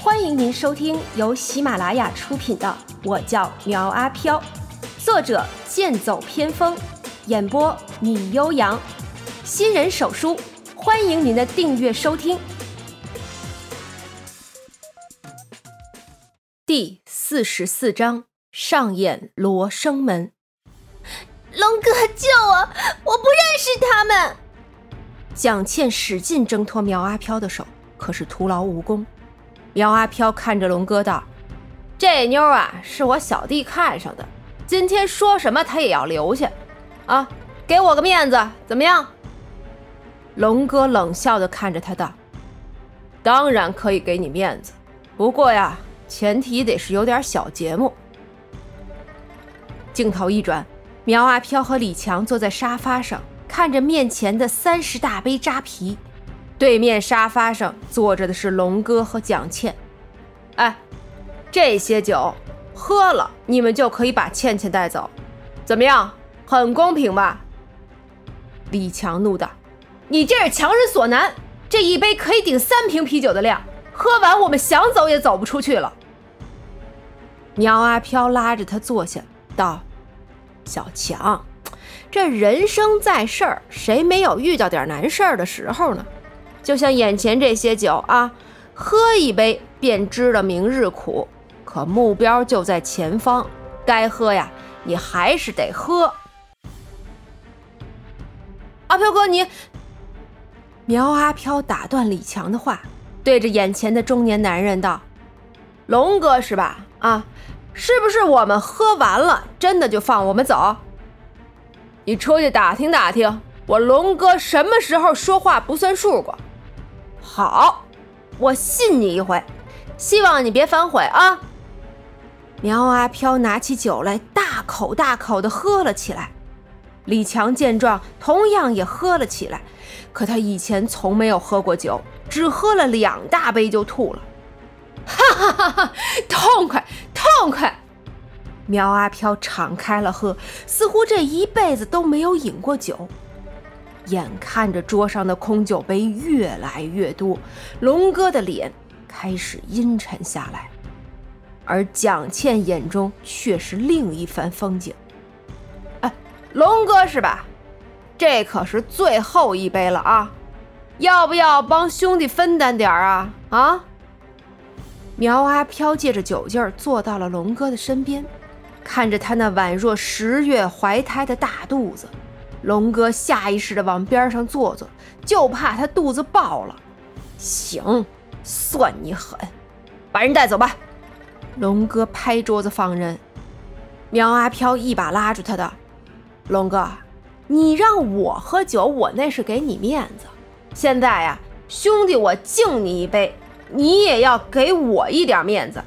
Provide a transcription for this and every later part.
欢迎您收听由喜马拉雅出品的《我叫苗阿飘》，作者剑走偏锋，演播米悠扬，新人手书，欢迎您的订阅收听。第四十四章上演罗生门。龙哥救我！我不认识他们。蒋倩使劲挣脱苗阿飘的手，可是徒劳无功。苗阿飘看着龙哥道：“这妞啊，是我小弟看上的，今天说什么他也要留下，啊，给我个面子，怎么样？”龙哥冷笑的看着他道：“当然可以给你面子，不过呀，前提得是有点小节目。”镜头一转，苗阿飘和李强坐在沙发上，看着面前的三十大杯扎啤。对面沙发上坐着的是龙哥和蒋倩，哎，这些酒喝了，你们就可以把倩倩带走，怎么样？很公平吧？李强怒道：“你这是强人所难，这一杯可以顶三瓶啤酒的量，喝完我们想走也走不出去了。”苗阿飘拉着他坐下，道：“小强，这人生在世，谁没有遇到点难事儿的时候呢？”就像眼前这些酒啊，喝一杯便知道明日苦，可目标就在前方，该喝呀，你还是得喝。阿飘哥，你苗阿飘打断李强的话，对着眼前的中年男人道：“龙哥是吧？啊，是不是我们喝完了，真的就放我们走？你出去打听打听，我龙哥什么时候说话不算数过？”好，我信你一回，希望你别反悔啊！苗阿飘拿起酒来，大口大口的喝了起来。李强见状，同样也喝了起来。可他以前从没有喝过酒，只喝了两大杯就吐了。哈哈哈哈！痛快，痛快！苗阿飘敞开了喝，似乎这一辈子都没有饮过酒。眼看着桌上的空酒杯越来越多，龙哥的脸开始阴沉下来，而蒋倩眼中却是另一番风景。哎，龙哥是吧？这可是最后一杯了啊！要不要帮兄弟分担点儿啊？啊！苗阿飘借着酒劲儿坐到了龙哥的身边，看着他那宛若十月怀胎的大肚子。龙哥下意识的往边上坐坐，就怕他肚子爆了。行，算你狠，把人带走吧。龙哥拍桌子放人。苗阿飘一把拉住他的，龙哥，你让我喝酒，我那是给你面子。现在呀，兄弟，我敬你一杯，你也要给我一点面子。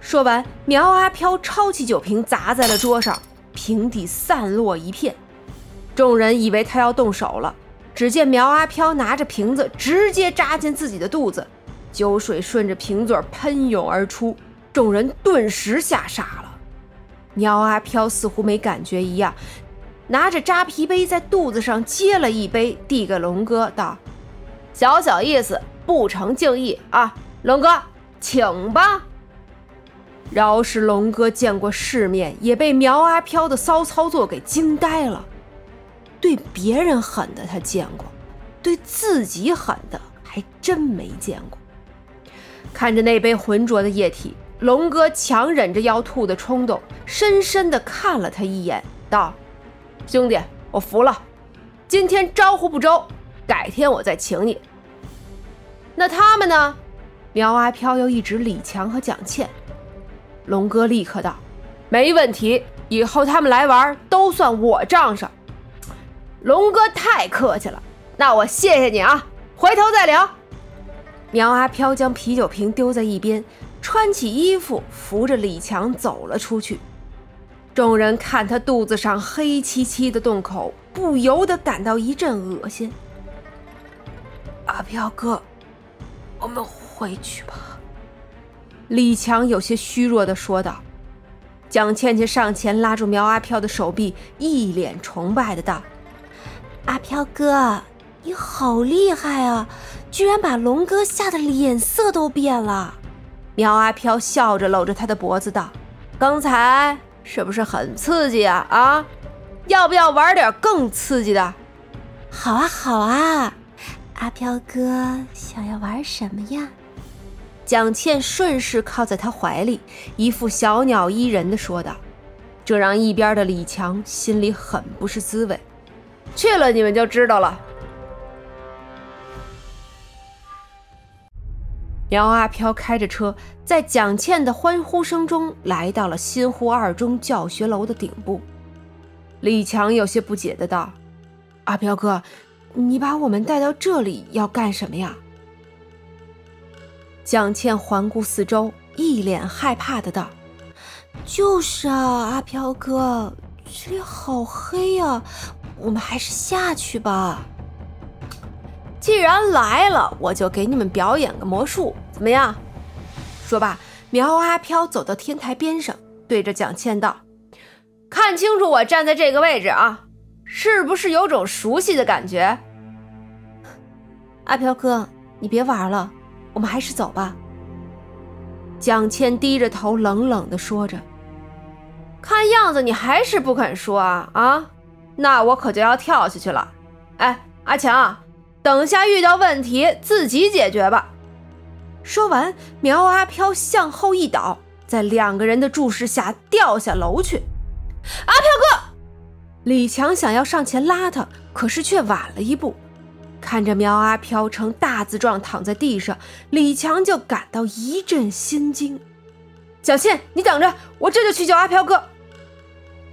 说完，苗阿飘抄起酒瓶砸在了桌上，瓶底散落一片。众人以为他要动手了，只见苗阿飘拿着瓶子直接扎进自己的肚子，酒水顺着瓶嘴喷涌而出，众人顿时吓傻了。苗阿飘似乎没感觉一样，拿着扎啤杯在肚子上接了一杯，递给龙哥道：“小小意思，不成敬意啊，龙哥，请吧。”饶是龙哥见过世面，也被苗阿飘的骚操作给惊呆了。对别人狠的他见过，对自己狠的还真没见过。看着那杯浑浊的液体，龙哥强忍着要吐的冲动，深深的看了他一眼，道：“兄弟，我服了。今天招呼不周，改天我再请你。”那他们呢？苗阿飘又一指李强和蒋倩。龙哥立刻道：“没问题，以后他们来玩都算我账上。”龙哥太客气了，那我谢谢你啊，回头再聊。苗阿飘将啤酒瓶丢在一边，穿起衣服，扶着李强走了出去。众人看他肚子上黑漆漆的洞口，不由得感到一阵恶心。阿飘哥，我们回去吧。李强有些虚弱的说道。蒋倩倩上前拉住苗阿飘的手臂，一脸崇拜的道。阿飘哥，你好厉害啊！居然把龙哥吓得脸色都变了。苗阿飘笑着搂着他的脖子道：“刚才是不是很刺激啊？啊，要不要玩点更刺激的？”“好啊，好啊，阿飘哥想要玩什么呀？”蒋倩顺势靠在他怀里，一副小鸟依人的说道，这让一边的李强心里很不是滋味。去了你们就知道了。苗阿飘开着车，在蒋倩的欢呼声中来到了新湖二中教学楼的顶部。李强有些不解的道：“阿飘哥，你把我们带到这里要干什么呀？”蒋倩环顾四周，一脸害怕的道：“就是啊，阿飘哥，这里好黑呀，我们还是下去吧。”既然来了，我就给你们表演个魔术，怎么样？说罢，苗阿飘走到天台边上，对着蒋倩道：“看清楚我站在这个位置啊，是不是有种熟悉的感觉？”阿飘哥，你别玩了，我们还是走吧。蒋倩低着头，冷冷地说着：“看样子你还是不肯说啊啊，那我可就要跳下去了。哎，阿强。”等下遇到问题自己解决吧。说完，苗阿飘向后一倒，在两个人的注视下掉下楼去。阿飘哥，李强想要上前拉他，可是却晚了一步。看着苗阿飘呈大字状躺在地上，李强就感到一阵心惊。小倩，你等着，我这就去救阿飘哥。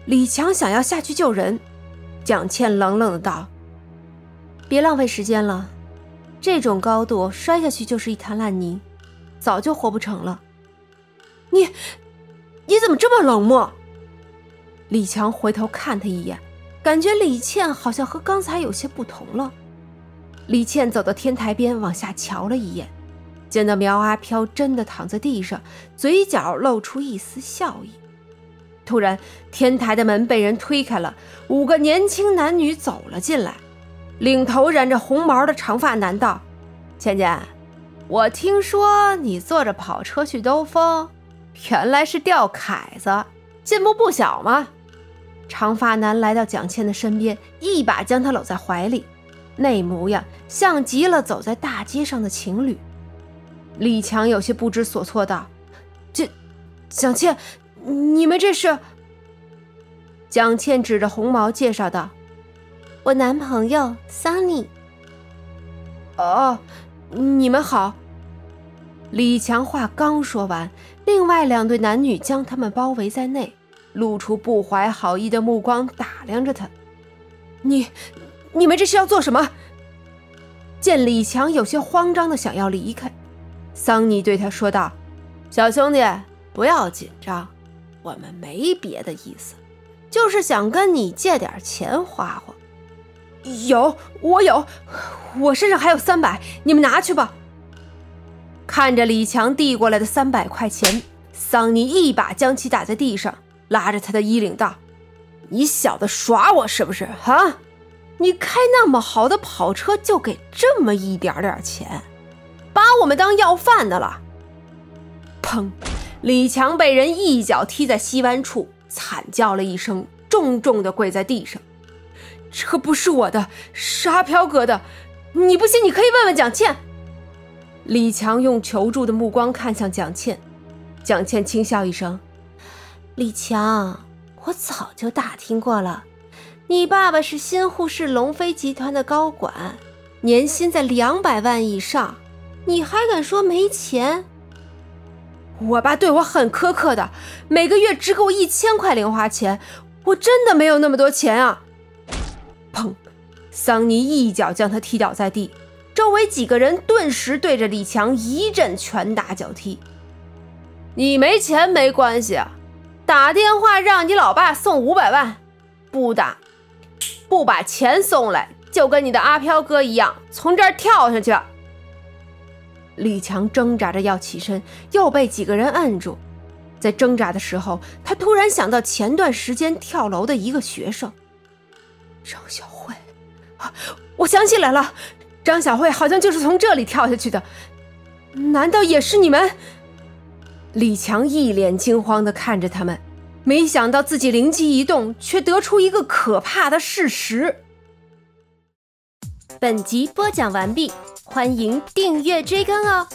李强想要下去救人，蒋倩冷冷的道。别浪费时间了，这种高度摔下去就是一滩烂泥，早就活不成了。你，你怎么这么冷漠？李强回头看他一眼，感觉李倩好像和刚才有些不同了。李倩走到天台边，往下瞧了一眼，见到苗阿飘真的躺在地上，嘴角露出一丝笑意。突然，天台的门被人推开了，五个年轻男女走了进来。领头染着红毛的长发男道：“倩倩，我听说你坐着跑车去兜风，原来是钓凯子，进步不小嘛。”长发男来到蒋倩的身边，一把将她搂在怀里，那模样像极了走在大街上的情侣。李强有些不知所措道：“这，蒋倩，你们这是？”蒋倩指着红毛介绍道。我男朋友桑尼。哦，你们好。李强话刚说完，另外两对男女将他们包围在内，露出不怀好意的目光打量着他。你，你们这是要做什么？见李强有些慌张的想要离开，桑尼对他说道：“小兄弟，不要紧张，我们没别的意思，就是想跟你借点钱花花。”有，我有，我身上还有三百，你们拿去吧。看着李强递过来的三百块钱，桑尼一把将其打在地上，拉着他的衣领道：“你小子耍我是不是？啊，你开那么好的跑车，就给这么一点点钱，把我们当要饭的了？”砰！李强被人一脚踢在膝弯处，惨叫了一声，重重的跪在地上。车不是我的，是阿飘哥的。你不信，你可以问问蒋倩。李强用求助的目光看向蒋倩，蒋倩轻笑一声：“李强，我早就打听过了，你爸爸是新沪市龙飞集团的高管，年薪在两百万以上，你还敢说没钱？我爸对我很苛刻的，每个月只给我一千块零花钱，我真的没有那么多钱啊。”砰！桑尼一脚将他踢倒在地，周围几个人顿时对着李强一阵拳打脚踢。你没钱没关系，打电话让你老爸送五百万，不打，不把钱送来，就跟你的阿飘哥一样，从这儿跳下去。李强挣扎着要起身，又被几个人摁住。在挣扎的时候，他突然想到前段时间跳楼的一个学生。张小慧，啊我想起来了，张小慧好像就是从这里跳下去的，难道也是你们？李强一脸惊慌地看着他们，没想到自己灵机一动，却得出一个可怕的事实。本集播讲完毕，欢迎订阅追更哦。